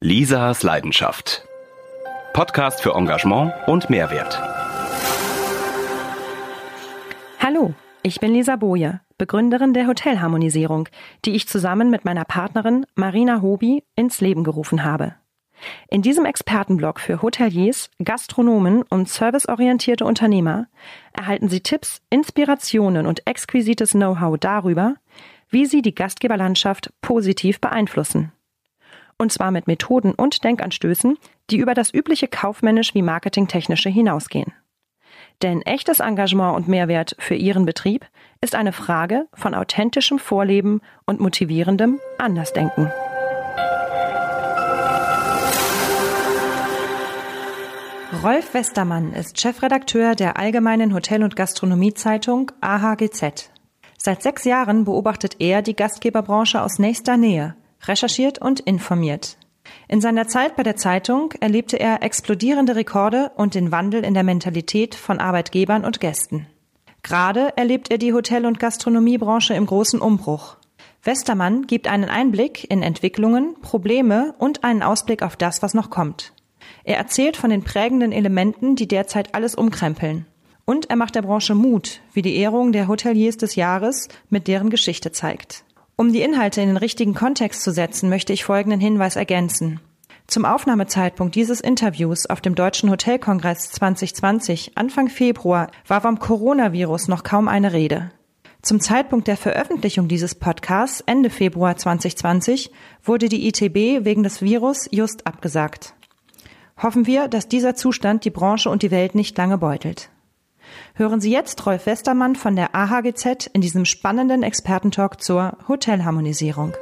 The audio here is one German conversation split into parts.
Lisas Leidenschaft. Podcast für Engagement und Mehrwert. Hallo, ich bin Lisa Boje, Begründerin der Hotelharmonisierung, die ich zusammen mit meiner Partnerin Marina Hobi ins Leben gerufen habe. In diesem Expertenblog für Hoteliers, Gastronomen und serviceorientierte Unternehmer erhalten Sie Tipps, Inspirationen und exquisites Know-how darüber, wie Sie die Gastgeberlandschaft positiv beeinflussen. Und zwar mit Methoden und Denkanstößen, die über das übliche kaufmännisch wie marketingtechnische hinausgehen. Denn echtes Engagement und Mehrwert für Ihren Betrieb ist eine Frage von authentischem Vorleben und motivierendem Andersdenken. Rolf Westermann ist Chefredakteur der Allgemeinen Hotel- und Gastronomiezeitung AHGZ. Seit sechs Jahren beobachtet er die Gastgeberbranche aus nächster Nähe – recherchiert und informiert. In seiner Zeit bei der Zeitung erlebte er explodierende Rekorde und den Wandel in der Mentalität von Arbeitgebern und Gästen. Gerade erlebt er die Hotel- und Gastronomiebranche im großen Umbruch. Westermann gibt einen Einblick in Entwicklungen, Probleme und einen Ausblick auf das, was noch kommt. Er erzählt von den prägenden Elementen, die derzeit alles umkrempeln. Und er macht der Branche Mut, wie die Ehrung der Hoteliers des Jahres mit deren Geschichte zeigt. Um die Inhalte in den richtigen Kontext zu setzen, möchte ich folgenden Hinweis ergänzen. Zum Aufnahmezeitpunkt dieses Interviews auf dem Deutschen Hotelkongress 2020 Anfang Februar war vom Coronavirus noch kaum eine Rede. Zum Zeitpunkt der Veröffentlichung dieses Podcasts Ende Februar 2020 wurde die ITB wegen des Virus just abgesagt. Hoffen wir, dass dieser Zustand die Branche und die Welt nicht lange beutelt. Hören Sie jetzt Rolf Westermann von der AHGZ in diesem spannenden Expertentalk zur Hotelharmonisierung.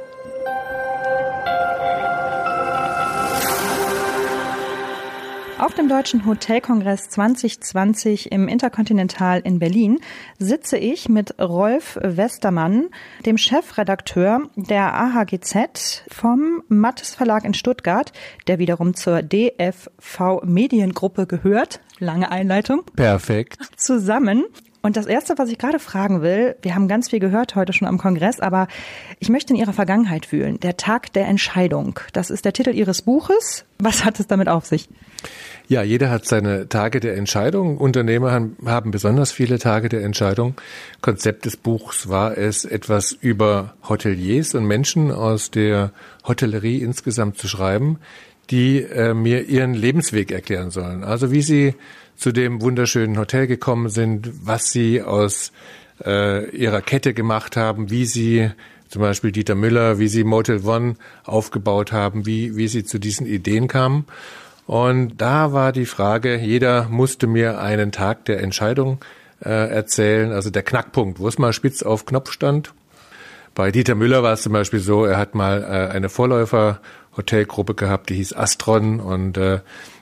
Auf dem Deutschen Hotelkongress 2020 im Intercontinental in Berlin sitze ich mit Rolf Westermann, dem Chefredakteur der AHGZ vom Mattes Verlag in Stuttgart, der wiederum zur DFV Mediengruppe gehört. Lange Einleitung. Perfekt. Zusammen. Und das Erste, was ich gerade fragen will, wir haben ganz viel gehört heute schon am Kongress, aber ich möchte in Ihrer Vergangenheit fühlen. Der Tag der Entscheidung. Das ist der Titel Ihres Buches. Was hat es damit auf sich? Ja, jeder hat seine Tage der Entscheidung. Unternehmer haben besonders viele Tage der Entscheidung. Konzept des Buchs war es, etwas über Hoteliers und Menschen aus der Hotellerie insgesamt zu schreiben, die äh, mir ihren Lebensweg erklären sollen. Also wie sie zu dem wunderschönen Hotel gekommen sind, was sie aus äh, ihrer Kette gemacht haben, wie sie zum Beispiel Dieter Müller, wie sie Motel One aufgebaut haben, wie, wie sie zu diesen Ideen kamen. Und da war die Frage, jeder musste mir einen Tag der Entscheidung äh, erzählen, also der Knackpunkt, wo es mal spitz auf Knopf stand. Bei Dieter Müller war es zum Beispiel so, er hat mal äh, eine Vorläufer-Hotelgruppe gehabt, die hieß Astron und äh,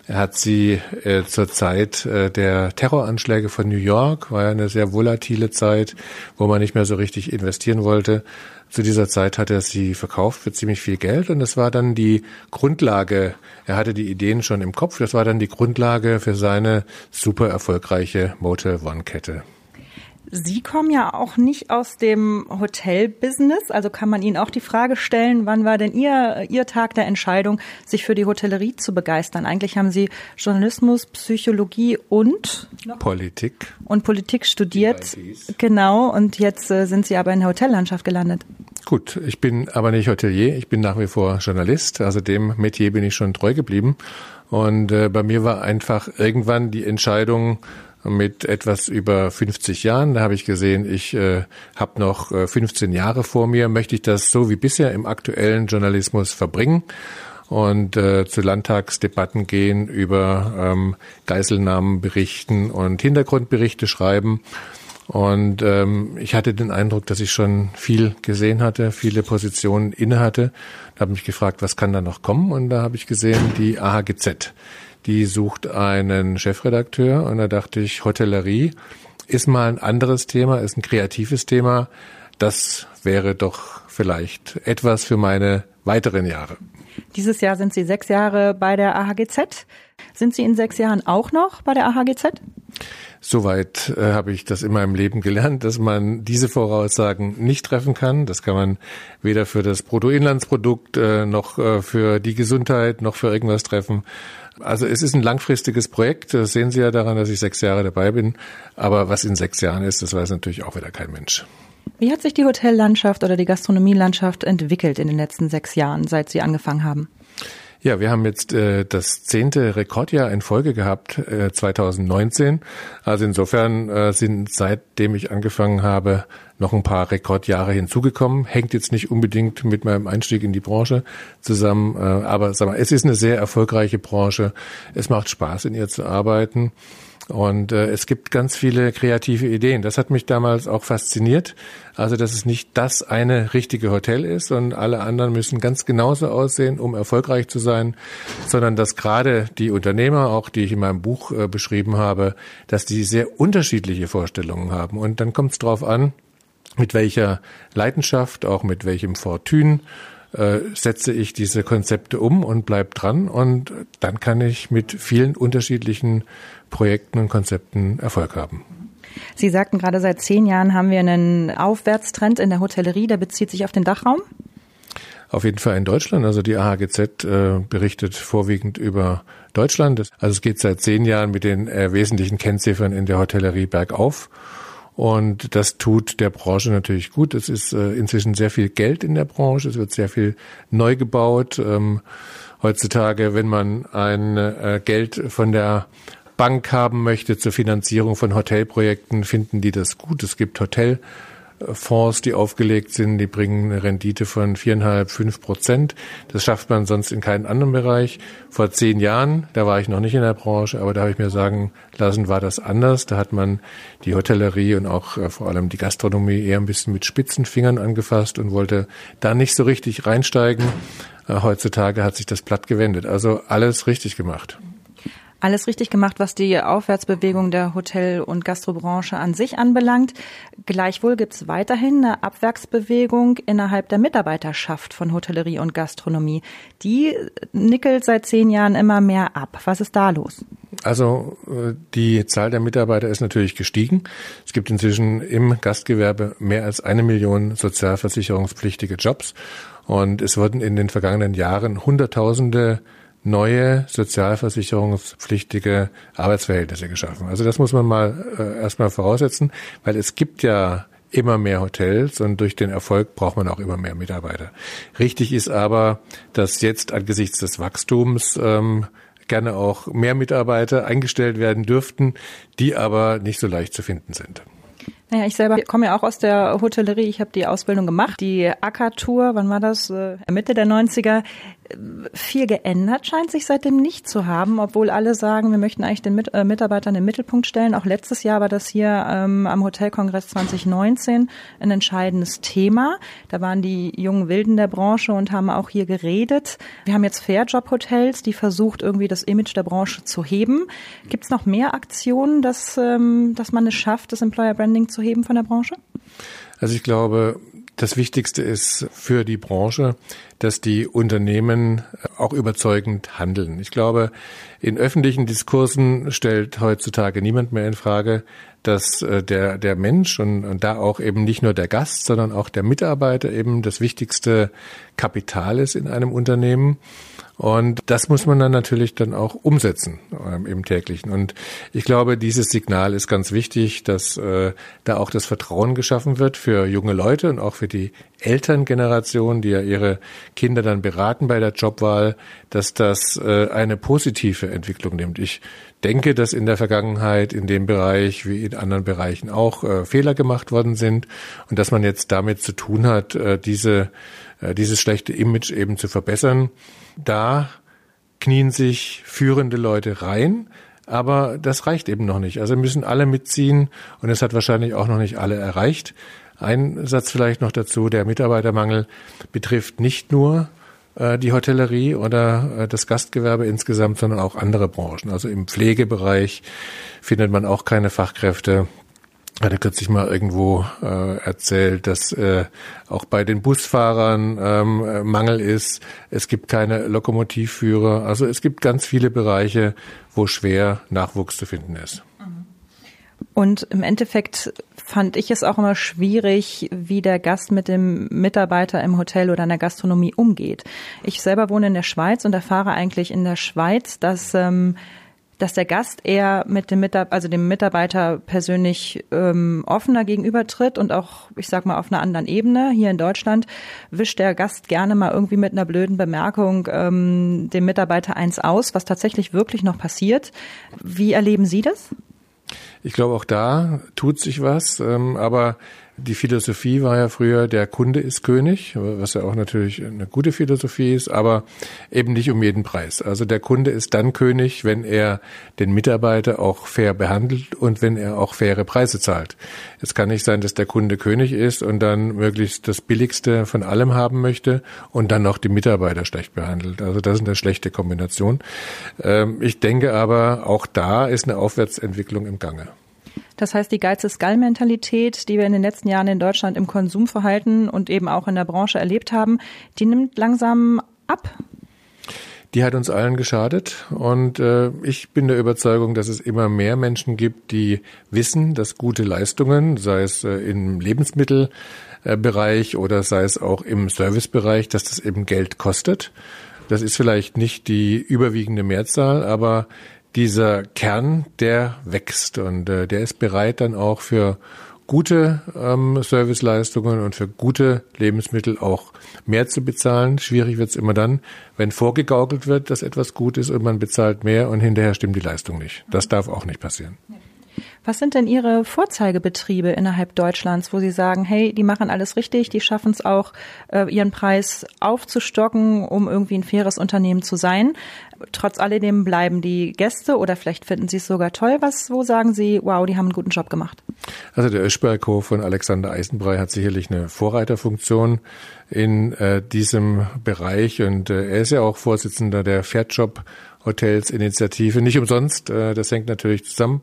er hat sie äh, zur Zeit äh, der Terroranschläge von New York, war ja eine sehr volatile Zeit, wo man nicht mehr so richtig investieren wollte. Zu dieser Zeit hat er sie verkauft für ziemlich viel Geld und das war dann die Grundlage. Er hatte die Ideen schon im Kopf. Das war dann die Grundlage für seine super erfolgreiche Motel One Kette. Sie kommen ja auch nicht aus dem Hotelbusiness, also kann man Ihnen auch die Frage stellen, wann war denn Ihr, Ihr Tag der Entscheidung, sich für die Hotellerie zu begeistern? Eigentlich haben Sie Journalismus, Psychologie und Politik und Politik studiert, genau. Und jetzt äh, sind Sie aber in der Hotellandschaft gelandet. Gut, ich bin aber nicht Hotelier, ich bin nach wie vor Journalist, also dem Metier bin ich schon treu geblieben. Und äh, bei mir war einfach irgendwann die Entscheidung, mit etwas über 50 Jahren. Da habe ich gesehen, ich äh, habe noch äh, 15 Jahre vor mir. Möchte ich das so wie bisher im aktuellen Journalismus verbringen? und äh, zu Landtagsdebatten gehen, über ähm, Geiselnahmen berichten und Hintergrundberichte schreiben. Und ähm, ich hatte den Eindruck, dass ich schon viel gesehen hatte, viele Positionen inne hatte. Da habe mich gefragt, was kann da noch kommen? Und da habe ich gesehen, die AHGZ die sucht einen Chefredakteur und da dachte ich, Hotellerie ist mal ein anderes Thema, ist ein kreatives Thema. Das wäre doch vielleicht etwas für meine weiteren Jahre. Dieses Jahr sind Sie sechs Jahre bei der AHGZ. Sind Sie in sechs Jahren auch noch bei der AHGZ? Soweit äh, habe ich das in meinem Leben gelernt, dass man diese Voraussagen nicht treffen kann. Das kann man weder für das Bruttoinlandsprodukt äh, noch äh, für die Gesundheit noch für irgendwas treffen. Also es ist ein langfristiges Projekt. Das sehen Sie ja daran, dass ich sechs Jahre dabei bin. Aber was in sechs Jahren ist, das weiß natürlich auch wieder kein Mensch. Wie hat sich die Hotellandschaft oder die Gastronomielandschaft entwickelt in den letzten sechs Jahren, seit Sie angefangen haben? Ja, wir haben jetzt äh, das zehnte Rekordjahr in Folge gehabt, äh, 2019. Also insofern äh, sind seitdem ich angefangen habe noch ein paar Rekordjahre hinzugekommen. Hängt jetzt nicht unbedingt mit meinem Einstieg in die Branche zusammen, äh, aber sag mal, es ist eine sehr erfolgreiche Branche. Es macht Spaß, in ihr zu arbeiten. Und äh, es gibt ganz viele kreative Ideen. Das hat mich damals auch fasziniert. Also, dass es nicht das eine richtige Hotel ist und alle anderen müssen ganz genauso aussehen, um erfolgreich zu sein, sondern dass gerade die Unternehmer, auch die ich in meinem Buch äh, beschrieben habe, dass die sehr unterschiedliche Vorstellungen haben. Und dann kommt es darauf an, mit welcher Leidenschaft, auch mit welchem Fortune äh, setze ich diese Konzepte um und bleib dran und dann kann ich mit vielen unterschiedlichen Projekten und Konzepten Erfolg haben. Sie sagten gerade, seit zehn Jahren haben wir einen Aufwärtstrend in der Hotellerie, der bezieht sich auf den Dachraum? Auf jeden Fall in Deutschland. Also die AHGZ äh, berichtet vorwiegend über Deutschland. Also es geht seit zehn Jahren mit den äh, wesentlichen Kennziffern in der Hotellerie bergauf. Und das tut der Branche natürlich gut. Es ist äh, inzwischen sehr viel Geld in der Branche. Es wird sehr viel neu gebaut. Ähm, heutzutage, wenn man ein äh, Geld von der Bank haben möchte zur Finanzierung von Hotelprojekten, finden die das gut. Es gibt Hotelfonds, die aufgelegt sind, die bringen eine Rendite von viereinhalb, fünf Prozent. Das schafft man sonst in keinem anderen Bereich. Vor zehn Jahren, da war ich noch nicht in der Branche, aber da habe ich mir sagen lassen, war das anders. Da hat man die Hotellerie und auch äh, vor allem die Gastronomie eher ein bisschen mit spitzen Fingern angefasst und wollte da nicht so richtig reinsteigen. Äh, heutzutage hat sich das platt gewendet. Also alles richtig gemacht alles richtig gemacht, was die Aufwärtsbewegung der Hotel- und Gastrobranche an sich anbelangt. Gleichwohl gibt es weiterhin eine Abwärtsbewegung innerhalb der Mitarbeiterschaft von Hotellerie und Gastronomie. Die nickelt seit zehn Jahren immer mehr ab. Was ist da los? Also äh, die Zahl der Mitarbeiter ist natürlich gestiegen. Es gibt inzwischen im Gastgewerbe mehr als eine Million sozialversicherungspflichtige Jobs. Und es wurden in den vergangenen Jahren Hunderttausende neue sozialversicherungspflichtige Arbeitsverhältnisse geschaffen. Also das muss man mal äh, erstmal voraussetzen, weil es gibt ja immer mehr Hotels und durch den Erfolg braucht man auch immer mehr Mitarbeiter. Richtig ist aber, dass jetzt angesichts des Wachstums ähm, gerne auch mehr Mitarbeiter eingestellt werden dürften, die aber nicht so leicht zu finden sind. Naja, ich selber komme ja auch aus der Hotellerie. Ich habe die Ausbildung gemacht. Die Acker-Tour, wann war das? Äh, Mitte der 90er viel geändert scheint sich seitdem nicht zu haben, obwohl alle sagen, wir möchten eigentlich den Mit äh, Mitarbeitern im Mittelpunkt stellen. Auch letztes Jahr war das hier ähm, am Hotelkongress 2019 ein entscheidendes Thema. Da waren die jungen Wilden der Branche und haben auch hier geredet. Wir haben jetzt Fairjob-Hotels, die versucht, irgendwie das Image der Branche zu heben. Gibt es noch mehr Aktionen, dass, ähm, dass man es schafft, das Employer Branding zu heben von der Branche? Also ich glaube, das Wichtigste ist für die Branche, dass die Unternehmen auch überzeugend handeln. Ich glaube, in öffentlichen Diskursen stellt heutzutage niemand mehr in Frage, dass äh, der, der Mensch und, und da auch eben nicht nur der Gast, sondern auch der Mitarbeiter eben das wichtigste Kapital ist in einem Unternehmen. Und das muss man dann natürlich dann auch umsetzen ähm, im täglichen. Und ich glaube, dieses Signal ist ganz wichtig, dass äh, da auch das Vertrauen geschaffen wird für junge Leute und auch für die Elterngeneration, die ja ihre Kinder dann beraten bei der Jobwahl, dass das äh, eine positive Entwicklung nimmt. Ich denke, dass in der Vergangenheit in dem Bereich wie in anderen Bereichen auch äh, Fehler gemacht worden sind und dass man jetzt damit zu tun hat, äh, diese, dieses schlechte Image eben zu verbessern da knien sich führende Leute rein, aber das reicht eben noch nicht. Also müssen alle mitziehen und es hat wahrscheinlich auch noch nicht alle erreicht. Ein Satz vielleicht noch dazu, der Mitarbeitermangel betrifft nicht nur äh, die Hotellerie oder äh, das Gastgewerbe insgesamt, sondern auch andere Branchen. Also im Pflegebereich findet man auch keine Fachkräfte hatte kürzlich mal irgendwo äh, erzählt, dass äh, auch bei den Busfahrern ähm, äh, Mangel ist. Es gibt keine Lokomotivführer. Also es gibt ganz viele Bereiche, wo schwer Nachwuchs zu finden ist. Und im Endeffekt fand ich es auch immer schwierig, wie der Gast mit dem Mitarbeiter im Hotel oder in der Gastronomie umgeht. Ich selber wohne in der Schweiz und erfahre eigentlich in der Schweiz, dass ähm, dass der Gast eher mit dem Mitarbeiter, also dem Mitarbeiter persönlich ähm, offener gegenübertritt und auch, ich sag mal, auf einer anderen Ebene. Hier in Deutschland wischt der Gast gerne mal irgendwie mit einer blöden Bemerkung ähm, dem Mitarbeiter eins aus, was tatsächlich wirklich noch passiert. Wie erleben Sie das? Ich glaube, auch da tut sich was, ähm, aber die Philosophie war ja früher, der Kunde ist König, was ja auch natürlich eine gute Philosophie ist, aber eben nicht um jeden Preis. Also der Kunde ist dann König, wenn er den Mitarbeiter auch fair behandelt und wenn er auch faire Preise zahlt. Es kann nicht sein, dass der Kunde König ist und dann möglichst das Billigste von allem haben möchte und dann noch die Mitarbeiter schlecht behandelt. Also das ist eine schlechte Kombination. Ähm, ich denke aber, auch da ist eine Aufwärtsentwicklung im Gange. Das heißt, die Geiz ist Gall-Mentalität, die wir in den letzten Jahren in Deutschland im Konsumverhalten und eben auch in der Branche erlebt haben, die nimmt langsam ab. Die hat uns allen geschadet und äh, ich bin der Überzeugung, dass es immer mehr Menschen gibt, die wissen, dass gute Leistungen, sei es äh, im Lebensmittelbereich oder sei es auch im Servicebereich, dass das eben Geld kostet. Das ist vielleicht nicht die überwiegende Mehrzahl, aber dieser Kern, der wächst und äh, der ist bereit dann auch für gute ähm, Serviceleistungen und für gute Lebensmittel auch mehr zu bezahlen. Schwierig wird es immer dann, wenn vorgegaukelt wird, dass etwas gut ist und man bezahlt mehr und hinterher stimmt die Leistung nicht. Das darf auch nicht passieren. Was sind denn Ihre Vorzeigebetriebe innerhalb Deutschlands, wo Sie sagen, hey, die machen alles richtig, die schaffen es auch, äh, ihren Preis aufzustocken, um irgendwie ein faires Unternehmen zu sein? Trotz alledem bleiben die Gäste oder vielleicht finden Sie es sogar toll. Was, wo sagen Sie, wow, die haben einen guten Job gemacht? Also der Öschberghof von Alexander Eisenbrei hat sicherlich eine Vorreiterfunktion in äh, diesem Bereich und äh, er ist ja auch Vorsitzender der Fairjob Hotels Initiative. Nicht umsonst, äh, das hängt natürlich zusammen.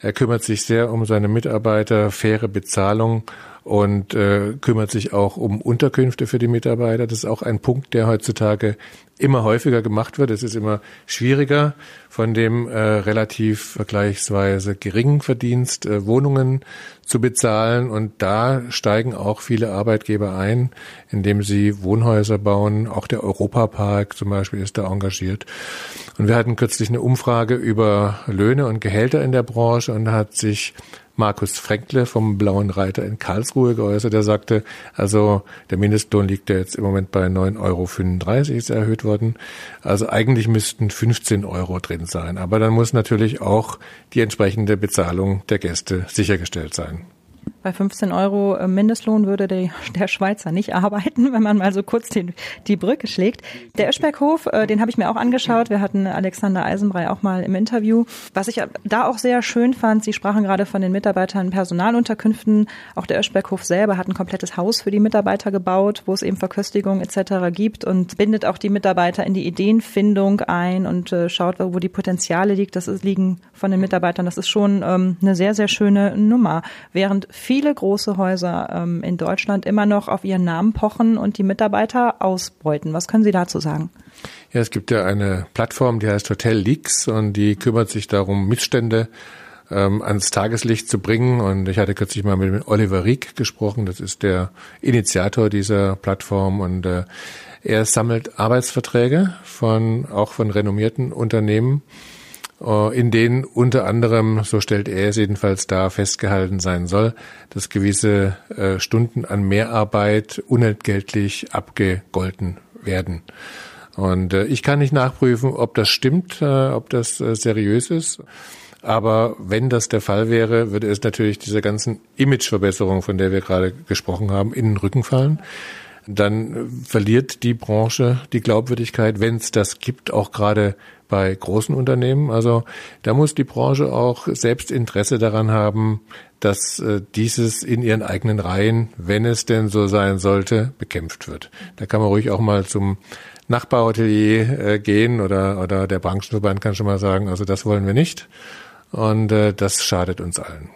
Er kümmert sich sehr um seine Mitarbeiter, faire Bezahlung und äh, kümmert sich auch um Unterkünfte für die Mitarbeiter. Das ist auch ein Punkt, der heutzutage immer häufiger gemacht wird. Es ist immer schwieriger, von dem äh, relativ vergleichsweise geringen Verdienst äh, Wohnungen zu bezahlen. Und da steigen auch viele Arbeitgeber ein, indem sie Wohnhäuser bauen. Auch der Europapark zum Beispiel ist da engagiert. Und wir hatten kürzlich eine Umfrage über Löhne und Gehälter in der Branche und hat sich Markus Fränkle vom Blauen Reiter in Karlsruhe geäußert. Er sagte, also der Mindestlohn liegt ja jetzt im Moment bei 9,35 Euro, ist erhöht worden. Also eigentlich müssten 15 Euro drin sein. Aber dann muss natürlich auch die entsprechende Bezahlung der Gäste sichergestellt sein. Bei 15 Euro äh, Mindestlohn würde der, der Schweizer nicht arbeiten, wenn man mal so kurz den, die Brücke schlägt. Der Öschberghof, äh, den habe ich mir auch angeschaut. Wir hatten Alexander Eisenbrei auch mal im Interview. Was ich da auch sehr schön fand, Sie sprachen gerade von den Mitarbeitern Personalunterkünften. Auch der Öschberghof selber hat ein komplettes Haus für die Mitarbeiter gebaut, wo es eben Verköstigung etc. gibt und bindet auch die Mitarbeiter in die Ideenfindung ein und äh, schaut, wo die Potenziale liegt. Das ist, liegen von den Mitarbeitern. Das ist schon ähm, eine sehr, sehr schöne Nummer. Während viele große Häuser ähm, in Deutschland immer noch auf ihren Namen pochen und die Mitarbeiter ausbeuten. Was können Sie dazu sagen? Ja, es gibt ja eine Plattform, die heißt Hotel Leaks und die kümmert sich darum, Missstände ähm, ans Tageslicht zu bringen. Und ich hatte kürzlich mal mit Oliver Rieck gesprochen, das ist der Initiator dieser Plattform und äh, er sammelt Arbeitsverträge von auch von renommierten Unternehmen in denen unter anderem, so stellt er es jedenfalls dar, festgehalten sein soll, dass gewisse äh, Stunden an Mehrarbeit unentgeltlich abgegolten werden. Und äh, ich kann nicht nachprüfen, ob das stimmt, ob das seriös ist. Aber wenn das der Fall wäre, würde es natürlich dieser ganzen Imageverbesserung, von der wir gerade gesprochen haben, in den Rücken fallen dann verliert die Branche die Glaubwürdigkeit, wenn es das gibt, auch gerade bei großen Unternehmen. Also da muss die Branche auch selbst Interesse daran haben, dass äh, dieses in ihren eigenen Reihen, wenn es denn so sein sollte, bekämpft wird. Da kann man ruhig auch mal zum Nachbarhotelier äh, gehen oder, oder der Branchenverband kann schon mal sagen, also das wollen wir nicht. Und äh, das schadet uns allen.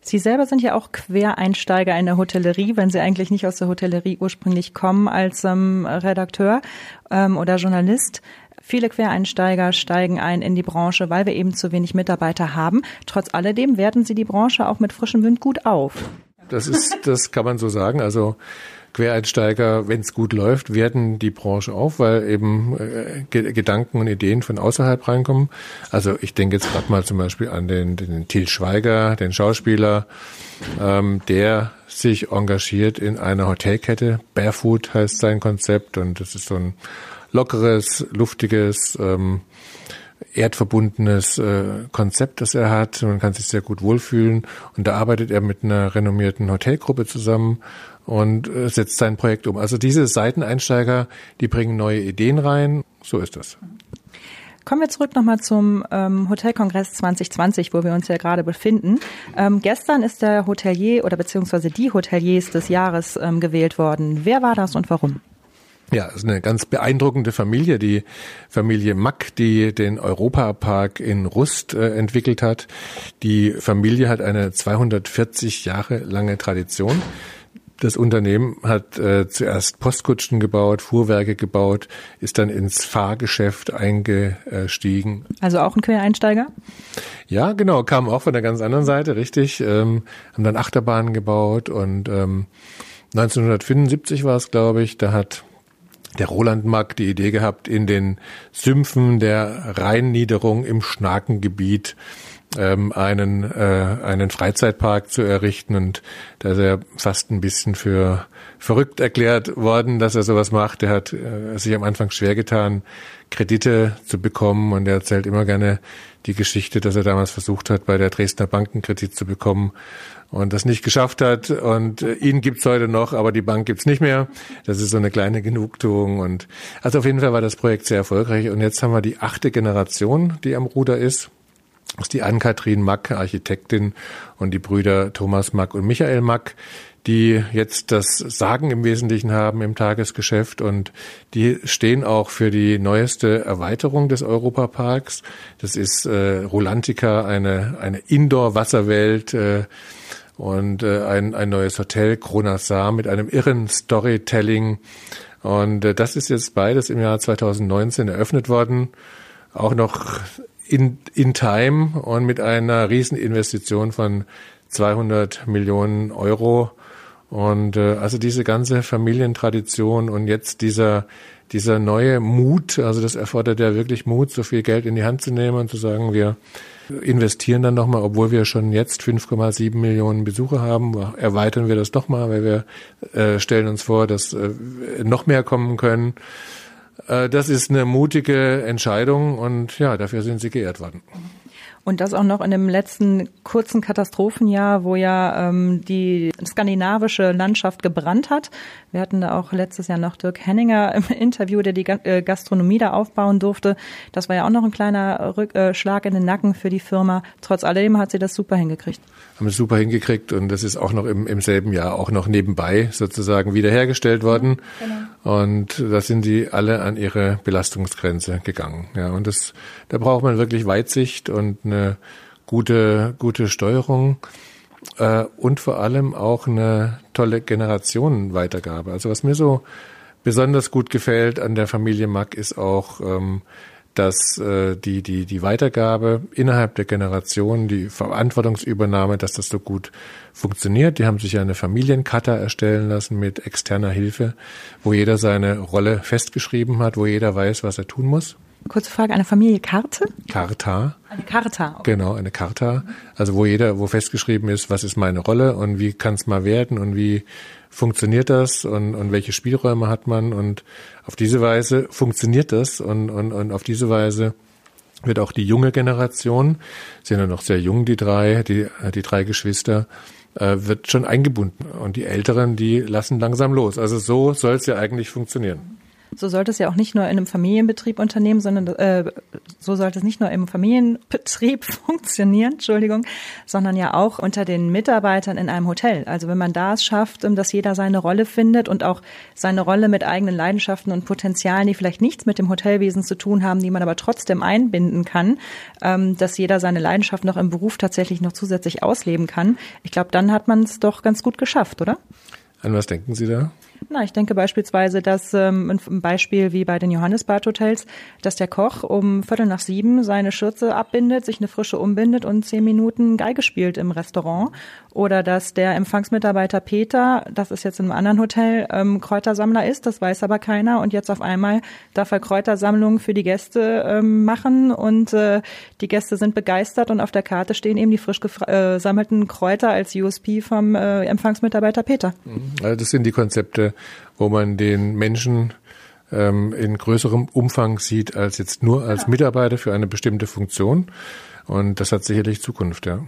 Sie selber sind ja auch Quereinsteiger in der Hotellerie, wenn Sie eigentlich nicht aus der Hotellerie ursprünglich kommen als ähm, Redakteur ähm, oder Journalist. Viele Quereinsteiger steigen ein in die Branche, weil wir eben zu wenig Mitarbeiter haben. Trotz alledem werten sie die Branche auch mit frischem Wind gut auf. Das ist, das kann man so sagen. Also Quereinsteiger, wenn es gut läuft, werten die Branche auf, weil eben äh, Gedanken und Ideen von außerhalb reinkommen. Also ich denke jetzt gerade mal zum Beispiel an den, den Til Schweiger, den Schauspieler, ähm, der sich engagiert in einer Hotelkette. Barefoot heißt sein Konzept und das ist so ein lockeres, luftiges, ähm, erdverbundenes äh, Konzept, das er hat. Man kann sich sehr gut wohlfühlen. Und da arbeitet er mit einer renommierten Hotelgruppe zusammen und äh, setzt sein Projekt um. Also diese Seiteneinsteiger, die bringen neue Ideen rein. So ist das. Kommen wir zurück nochmal zum ähm, Hotelkongress 2020, wo wir uns ja gerade befinden. Ähm, gestern ist der Hotelier oder beziehungsweise die Hoteliers des Jahres ähm, gewählt worden. Wer war das und warum? Ja, es ist eine ganz beeindruckende Familie, die Familie Mack, die den Europapark in Rust äh, entwickelt hat. Die Familie hat eine 240 Jahre lange Tradition. Das Unternehmen hat äh, zuerst Postkutschen gebaut, Fuhrwerke gebaut, ist dann ins Fahrgeschäft eingestiegen. Also auch ein Quereinsteiger? Ja, genau, kam auch von der ganz anderen Seite, richtig. Ähm, haben dann Achterbahnen gebaut und ähm, 1975 war es, glaube ich, da hat der Roland Mack die Idee gehabt, in den Sümpfen der Rheinniederung im Schnakengebiet ähm, einen, äh, einen Freizeitpark zu errichten und da ist er fast ein bisschen für verrückt erklärt worden, dass er sowas macht. Er hat äh, sich am Anfang schwer getan, Kredite zu bekommen und er erzählt immer gerne die Geschichte, dass er damals versucht hat, bei der Dresdner Banken Kredit zu bekommen und das nicht geschafft hat. Und äh, ihn gibt's heute noch, aber die Bank gibt's nicht mehr. Das ist so eine kleine Genugtuung. Und also auf jeden Fall war das Projekt sehr erfolgreich. Und jetzt haben wir die achte Generation, die am Ruder ist. Ist die Ann-Kathrin Mack, Architektin, und die Brüder Thomas Mack und Michael Mack, die jetzt das Sagen im Wesentlichen haben im Tagesgeschäft und die stehen auch für die neueste Erweiterung des Europaparks. Das ist äh, Rolantica, eine, eine Indoor-Wasserwelt, äh, und äh, ein, ein neues Hotel, Kronasar, mit einem irren Storytelling. Und äh, das ist jetzt beides im Jahr 2019 eröffnet worden. Auch noch in, in Time und mit einer Rieseninvestition von 200 Millionen Euro. Und äh, also diese ganze Familientradition und jetzt dieser dieser neue Mut, also das erfordert ja wirklich Mut, so viel Geld in die Hand zu nehmen und zu sagen, wir investieren dann nochmal, obwohl wir schon jetzt 5,7 Millionen Besucher haben, erweitern wir das doch mal, weil wir äh, stellen uns vor, dass äh, noch mehr kommen können. Äh, das ist eine mutige Entscheidung und ja, dafür sind sie geehrt worden. Und das auch noch in dem letzten kurzen Katastrophenjahr, wo ja ähm, die skandinavische Landschaft gebrannt hat. Wir hatten da auch letztes Jahr noch Dirk Henninger im Interview, der die äh, Gastronomie da aufbauen durfte. Das war ja auch noch ein kleiner Rückschlag in den Nacken für die Firma. Trotz alledem hat sie das super hingekriegt. Haben es super hingekriegt und das ist auch noch im, im selben Jahr auch noch nebenbei sozusagen wiederhergestellt worden. Genau. Und da sind die alle an ihre Belastungsgrenze gegangen. Ja, und das, da braucht man wirklich Weitsicht und eine gute, gute Steuerung äh, und vor allem auch eine tolle Generationenweitergabe. Also was mir so besonders gut gefällt an der Familie Mack ist auch, ähm, dass äh, die, die, die Weitergabe innerhalb der Generation, die Verantwortungsübernahme, dass das so gut funktioniert. Die haben sich eine Familienkata erstellen lassen mit externer Hilfe, wo jeder seine Rolle festgeschrieben hat, wo jeder weiß, was er tun muss. Kurze Frage, eine Familiekarte? Karta. Eine Karta. Okay. Genau, eine Karta. Also wo jeder, wo festgeschrieben ist, was ist meine Rolle und wie kann es mal werden und wie funktioniert das und, und welche Spielräume hat man und auf diese Weise funktioniert das und, und, und auf diese Weise wird auch die junge Generation, sind ja noch sehr jung, die drei, die, die drei Geschwister, äh, wird schon eingebunden. Und die Älteren, die lassen langsam los. Also so soll es ja eigentlich funktionieren. So sollte es ja auch nicht nur in einem Familienbetrieb unternehmen, sondern äh, so sollte es nicht nur im Familienbetrieb funktionieren, Entschuldigung, sondern ja auch unter den Mitarbeitern in einem Hotel. Also wenn man da es schafft, dass jeder seine Rolle findet und auch seine Rolle mit eigenen Leidenschaften und Potenzialen, die vielleicht nichts mit dem Hotelwesen zu tun haben, die man aber trotzdem einbinden kann, ähm, dass jeder seine Leidenschaft noch im Beruf tatsächlich noch zusätzlich ausleben kann. Ich glaube, dann hat man es doch ganz gut geschafft, oder? An was denken Sie da? Na, ich denke beispielsweise, dass ähm, ein Beispiel wie bei den Johannesbad Hotels, dass der Koch um Viertel nach sieben seine Schürze abbindet, sich eine frische umbindet und zehn Minuten Geige spielt im Restaurant. Oder dass der Empfangsmitarbeiter Peter, das ist jetzt in einem anderen Hotel, ähm, Kräutersammler ist, das weiß aber keiner. Und jetzt auf einmal darf er Kräutersammlungen für die Gäste ähm, machen und äh, die Gäste sind begeistert und auf der Karte stehen eben die frisch gesammelten äh, Kräuter als USP vom äh, Empfangsmitarbeiter Peter. Also das sind die Konzepte, wo man den Menschen ähm, in größerem Umfang sieht als jetzt nur als Mitarbeiter für eine bestimmte Funktion. Und das hat sicherlich Zukunft, ja.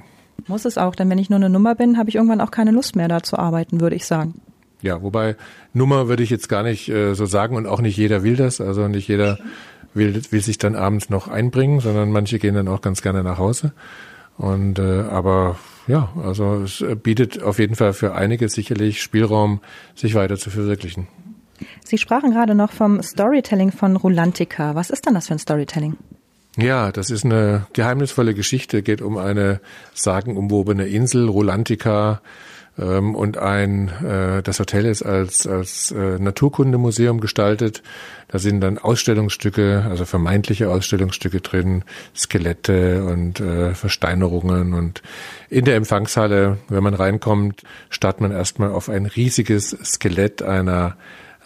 Muss es auch, denn wenn ich nur eine Nummer bin, habe ich irgendwann auch keine Lust mehr da zu arbeiten, würde ich sagen. Ja, wobei Nummer würde ich jetzt gar nicht äh, so sagen und auch nicht jeder will das. Also nicht jeder will, will sich dann abends noch einbringen, sondern manche gehen dann auch ganz gerne nach Hause. Und äh, aber ja, also es bietet auf jeden Fall für einige sicherlich Spielraum, sich weiter zu verwirklichen. Sie sprachen gerade noch vom Storytelling von Rulantica. Was ist denn das für ein Storytelling? Ja, das ist eine geheimnisvolle Geschichte, geht um eine sagenumwobene Insel, Rulantica, ähm, und ein, äh, das Hotel ist als, als äh, Naturkundemuseum gestaltet. Da sind dann Ausstellungsstücke, also vermeintliche Ausstellungsstücke drin, Skelette und äh, Versteinerungen. Und in der Empfangshalle, wenn man reinkommt, startet man erstmal auf ein riesiges Skelett einer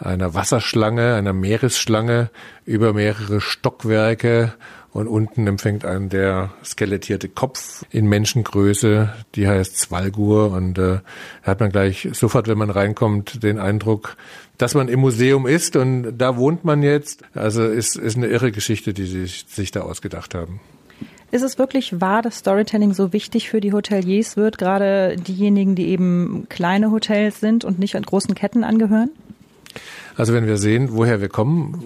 einer Wasserschlange, einer Meeresschlange über mehrere Stockwerke und unten empfängt einen der skelettierte Kopf in Menschengröße, die heißt Zwalgur und äh, da hat man gleich sofort, wenn man reinkommt, den Eindruck, dass man im Museum ist und da wohnt man jetzt. Also ist, ist eine irre Geschichte, die sie sich da ausgedacht haben. Ist es wirklich wahr, dass Storytelling so wichtig für die Hoteliers wird, gerade diejenigen, die eben kleine Hotels sind und nicht an großen Ketten angehören? Also wenn wir sehen, woher wir kommen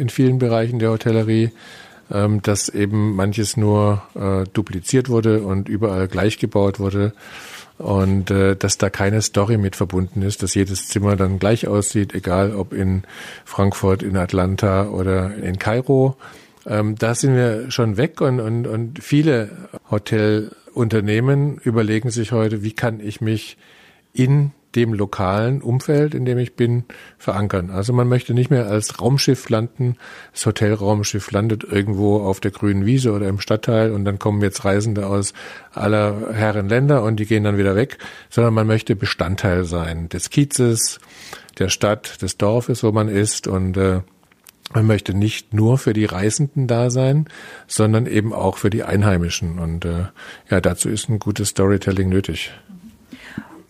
in vielen Bereichen der Hotellerie, ähm, dass eben manches nur äh, dupliziert wurde und überall gleich gebaut wurde und äh, dass da keine Story mit verbunden ist, dass jedes Zimmer dann gleich aussieht, egal ob in Frankfurt, in Atlanta oder in Kairo. Ähm, da sind wir schon weg und, und, und viele Hotelunternehmen überlegen sich heute, wie kann ich mich in dem lokalen Umfeld, in dem ich bin, verankern. Also man möchte nicht mehr als Raumschiff landen. Das Hotelraumschiff landet irgendwo auf der grünen Wiese oder im Stadtteil und dann kommen jetzt Reisende aus aller Herren Länder und die gehen dann wieder weg, sondern man möchte Bestandteil sein des Kiezes, der Stadt, des Dorfes, wo man ist und äh, man möchte nicht nur für die Reisenden da sein, sondern eben auch für die Einheimischen. Und äh, ja, dazu ist ein gutes Storytelling nötig.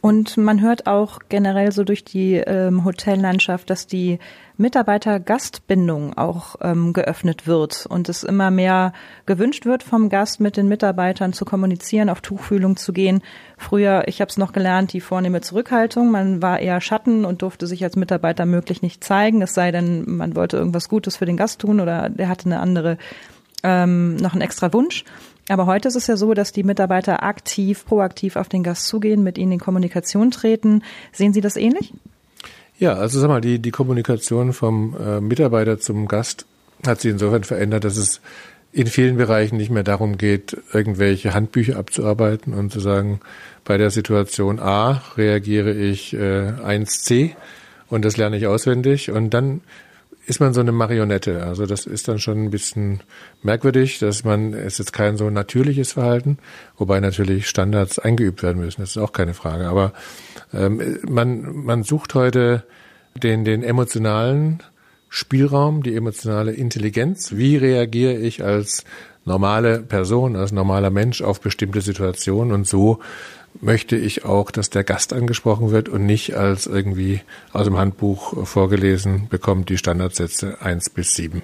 Und man hört auch generell so durch die ähm, Hotellandschaft, dass die Mitarbeiter-Gastbindung auch ähm, geöffnet wird und es immer mehr gewünscht wird vom Gast mit den Mitarbeitern zu kommunizieren, auf Tuchfühlung zu gehen. Früher, ich habe es noch gelernt, die vornehme Zurückhaltung. Man war eher Schatten und durfte sich als Mitarbeiter möglich nicht zeigen, es sei denn, man wollte irgendwas Gutes für den Gast tun oder der hatte eine andere, ähm, noch einen extra Wunsch. Aber heute ist es ja so, dass die Mitarbeiter aktiv, proaktiv auf den Gast zugehen, mit ihnen in Kommunikation treten. Sehen Sie das ähnlich? Ja, also sag mal, die, die Kommunikation vom äh, Mitarbeiter zum Gast hat sich insofern verändert, dass es in vielen Bereichen nicht mehr darum geht, irgendwelche Handbücher abzuarbeiten und zu sagen, bei der Situation A reagiere ich äh, 1c und das lerne ich auswendig und dann ist man so eine Marionette. Also das ist dann schon ein bisschen merkwürdig, dass man, es ist jetzt kein so natürliches Verhalten, wobei natürlich Standards eingeübt werden müssen, das ist auch keine Frage. Aber ähm, man, man sucht heute den, den emotionalen Spielraum, die emotionale Intelligenz. Wie reagiere ich als normale Person, als normaler Mensch auf bestimmte Situationen und so möchte ich auch, dass der Gast angesprochen wird und nicht als irgendwie aus dem Handbuch vorgelesen bekommt die Standardsätze eins bis sieben.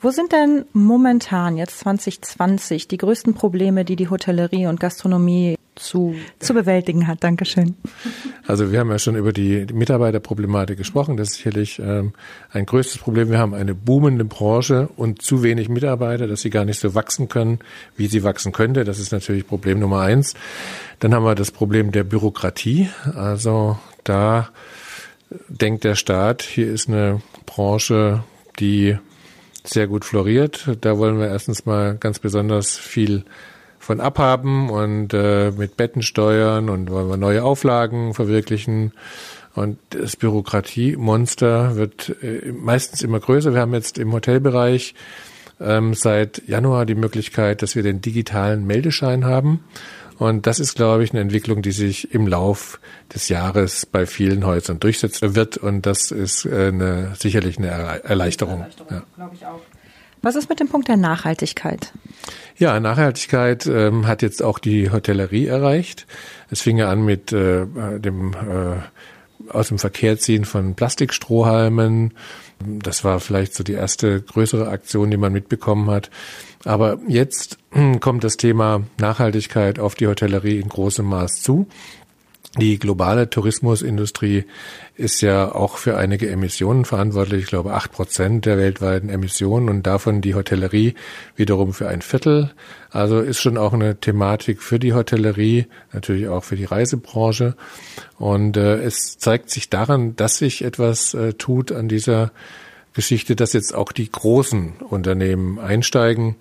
Wo sind denn momentan, jetzt 2020, die größten Probleme, die die Hotellerie und Gastronomie zu, zu bewältigen hat. Dankeschön. Also wir haben ja schon über die Mitarbeiterproblematik gesprochen. Das ist sicherlich ähm, ein größtes Problem. Wir haben eine boomende Branche und zu wenig Mitarbeiter, dass sie gar nicht so wachsen können, wie sie wachsen könnte. Das ist natürlich Problem Nummer eins. Dann haben wir das Problem der Bürokratie. Also da denkt der Staat, hier ist eine Branche, die sehr gut floriert. Da wollen wir erstens mal ganz besonders viel von abhaben und äh, mit Betten steuern und wollen wir neue Auflagen verwirklichen. Und das Bürokratiemonster wird äh, meistens immer größer. Wir haben jetzt im Hotelbereich ähm, seit Januar die Möglichkeit, dass wir den digitalen Meldeschein haben. Und das ist, glaube ich, eine Entwicklung, die sich im Lauf des Jahres bei vielen Häusern durchsetzen wird. Und das ist äh, eine, sicherlich eine Erleichterung. Erleichterung ja. glaube ich auch. Was ist mit dem Punkt der Nachhaltigkeit? Ja, Nachhaltigkeit ähm, hat jetzt auch die Hotellerie erreicht. Es fing ja an mit äh, dem äh, aus dem Verkehr ziehen von Plastikstrohhalmen. Das war vielleicht so die erste größere Aktion, die man mitbekommen hat. Aber jetzt hm, kommt das Thema Nachhaltigkeit auf die Hotellerie in großem Maß zu. Die globale Tourismusindustrie ist ja auch für einige Emissionen verantwortlich. Ich glaube, acht Prozent der weltweiten Emissionen und davon die Hotellerie wiederum für ein Viertel. Also ist schon auch eine Thematik für die Hotellerie, natürlich auch für die Reisebranche. Und äh, es zeigt sich daran, dass sich etwas äh, tut an dieser Geschichte, dass jetzt auch die großen Unternehmen einsteigen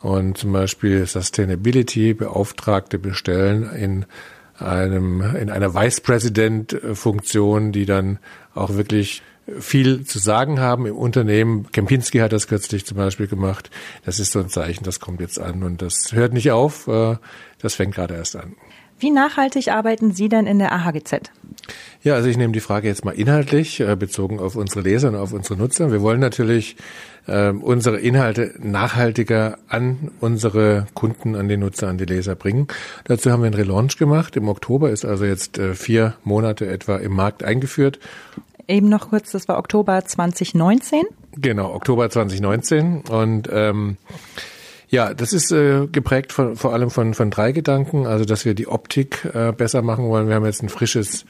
und zum Beispiel Sustainability-Beauftragte bestellen in einem, in einer Vice President Funktion, die dann auch wirklich viel zu sagen haben im Unternehmen. Kempinski hat das kürzlich zum Beispiel gemacht. Das ist so ein Zeichen, das kommt jetzt an und das hört nicht auf. Äh, das fängt gerade erst an. Wie nachhaltig arbeiten Sie denn in der AHGZ? Ja, also ich nehme die Frage jetzt mal inhaltlich, äh, bezogen auf unsere Leser und auf unsere Nutzer. Wir wollen natürlich äh, unsere Inhalte nachhaltiger an unsere Kunden, an die Nutzer, an die Leser bringen. Dazu haben wir einen Relaunch gemacht. Im Oktober ist also jetzt äh, vier Monate etwa im Markt eingeführt. Eben noch kurz, das war Oktober 2019. Genau, Oktober 2019. Und ähm, ja, das ist äh, geprägt von, vor allem von, von drei Gedanken. Also, dass wir die Optik äh, besser machen wollen. Wir haben jetzt ein frisches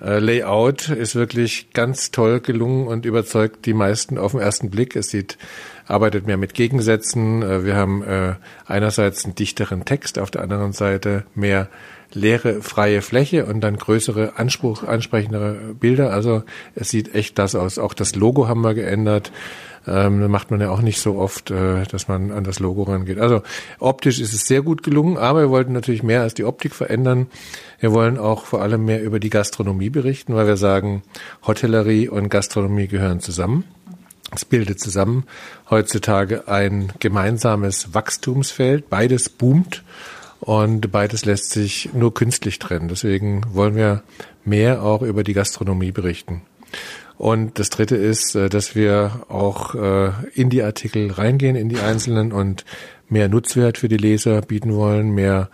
äh, Layout, ist wirklich ganz toll gelungen und überzeugt die meisten auf den ersten Blick. Es sieht, arbeitet mehr mit Gegensätzen. Äh, wir haben äh, einerseits einen dichteren Text, auf der anderen Seite mehr leere, freie Fläche und dann größere, Anspruch, ansprechendere Bilder. Also es sieht echt das aus. Auch das Logo haben wir geändert. Ähm, macht man ja auch nicht so oft, äh, dass man an das Logo rangeht. Also optisch ist es sehr gut gelungen, aber wir wollten natürlich mehr als die Optik verändern. Wir wollen auch vor allem mehr über die Gastronomie berichten, weil wir sagen, Hotellerie und Gastronomie gehören zusammen. Es bildet zusammen heutzutage ein gemeinsames Wachstumsfeld. Beides boomt und beides lässt sich nur künstlich trennen. Deswegen wollen wir mehr auch über die Gastronomie berichten. Und das Dritte ist, äh, dass wir auch äh, in die Artikel reingehen, in die einzelnen und mehr Nutzwert für die Leser bieten wollen, mehr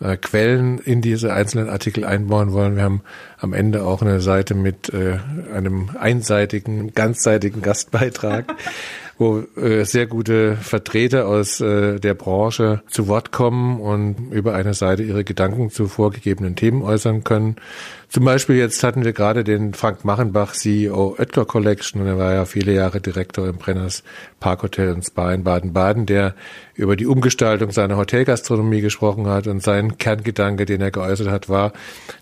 äh, Quellen in diese einzelnen Artikel einbauen wollen. Wir haben am Ende auch eine Seite mit einem einseitigen, ganzseitigen Gastbeitrag. Wo äh, sehr gute Vertreter aus äh, der Branche zu Wort kommen und über eine Seite ihre Gedanken zu vorgegebenen Themen äußern können. Zum Beispiel jetzt hatten wir gerade den Frank Machenbach, CEO Oetker Collection, und er war ja viele Jahre Direktor im Brenners Parkhotel und Spa in Baden-Baden, der über die Umgestaltung seiner Hotelgastronomie gesprochen hat und sein Kerngedanke, den er geäußert hat, war,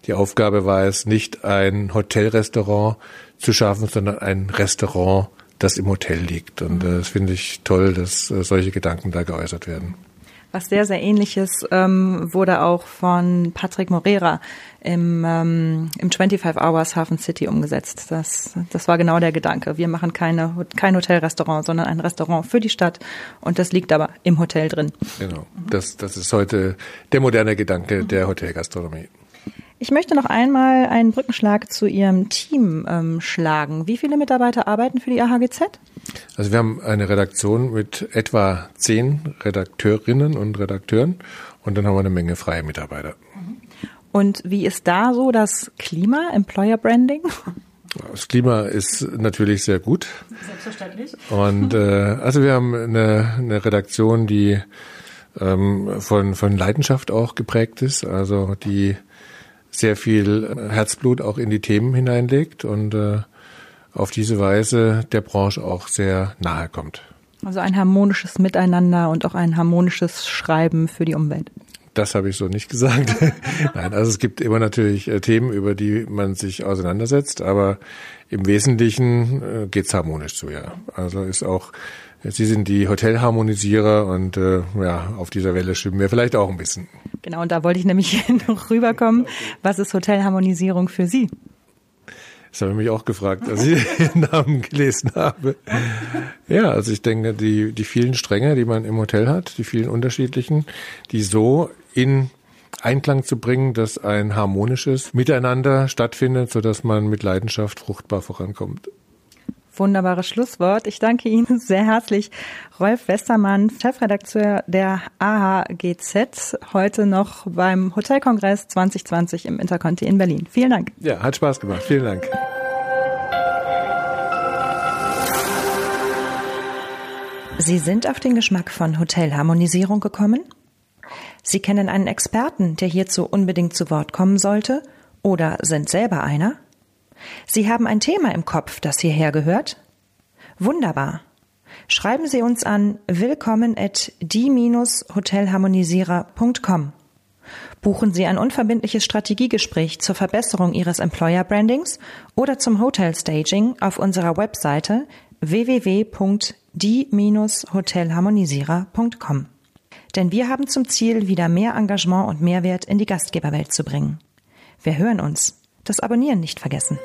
die Aufgabe war es, nicht ein Hotelrestaurant zu schaffen, sondern ein Restaurant das im Hotel liegt. Und äh, das finde ich toll, dass äh, solche Gedanken da geäußert werden. Was sehr, sehr ähnliches ähm, wurde auch von Patrick Morera im, ähm, im 25 Hours Hafen City umgesetzt. Das, das war genau der Gedanke. Wir machen keine, kein Hotelrestaurant, sondern ein Restaurant für die Stadt und das liegt aber im Hotel drin. Genau. Das, das ist heute der moderne Gedanke der Hotelgastronomie. Ich möchte noch einmal einen Brückenschlag zu Ihrem Team ähm, schlagen. Wie viele Mitarbeiter arbeiten für die AHGZ? Also wir haben eine Redaktion mit etwa zehn Redakteurinnen und Redakteuren und dann haben wir eine Menge freie Mitarbeiter. Und wie ist da so das Klima, Employer Branding? Das Klima ist natürlich sehr gut. Selbstverständlich. Und äh, also wir haben eine, eine Redaktion, die ähm, von, von Leidenschaft auch geprägt ist, also die sehr viel Herzblut auch in die Themen hineinlegt und äh, auf diese Weise der Branche auch sehr nahe kommt. Also ein harmonisches Miteinander und auch ein harmonisches Schreiben für die Umwelt. Das habe ich so nicht gesagt. Nein, also es gibt immer natürlich äh, Themen, über die man sich auseinandersetzt, aber im Wesentlichen äh, geht's harmonisch zu, ja. Also ist auch Sie sind die Hotelharmonisierer und äh, ja, auf dieser Welle schwimmen wir vielleicht auch ein bisschen. Genau, und da wollte ich nämlich noch rüberkommen. Was ist Hotelharmonisierung für Sie? Das habe ich mich auch gefragt, als ich den Namen gelesen habe. Ja, also ich denke, die, die vielen Stränge, die man im Hotel hat, die vielen unterschiedlichen, die so in Einklang zu bringen, dass ein harmonisches Miteinander stattfindet, sodass man mit Leidenschaft fruchtbar vorankommt. Wunderbares Schlusswort. Ich danke Ihnen sehr herzlich, Rolf Westermann, Chefredakteur der AHGZ, heute noch beim Hotelkongress 2020 im Interconti in Berlin. Vielen Dank. Ja, hat Spaß gemacht. Vielen Dank. Sie sind auf den Geschmack von Hotelharmonisierung gekommen? Sie kennen einen Experten, der hierzu unbedingt zu Wort kommen sollte? Oder sind selber einer? Sie haben ein Thema im Kopf, das hierher gehört? Wunderbar. Schreiben Sie uns an willkommen at die-hotelharmonisierer.com. Buchen Sie ein unverbindliches Strategiegespräch zur Verbesserung Ihres Employer Brandings oder zum Hotel Staging auf unserer Webseite www.die-hotelharmonisierer.com. Denn wir haben zum Ziel, wieder mehr Engagement und Mehrwert in die Gastgeberwelt zu bringen. Wir hören uns. Das Abonnieren nicht vergessen.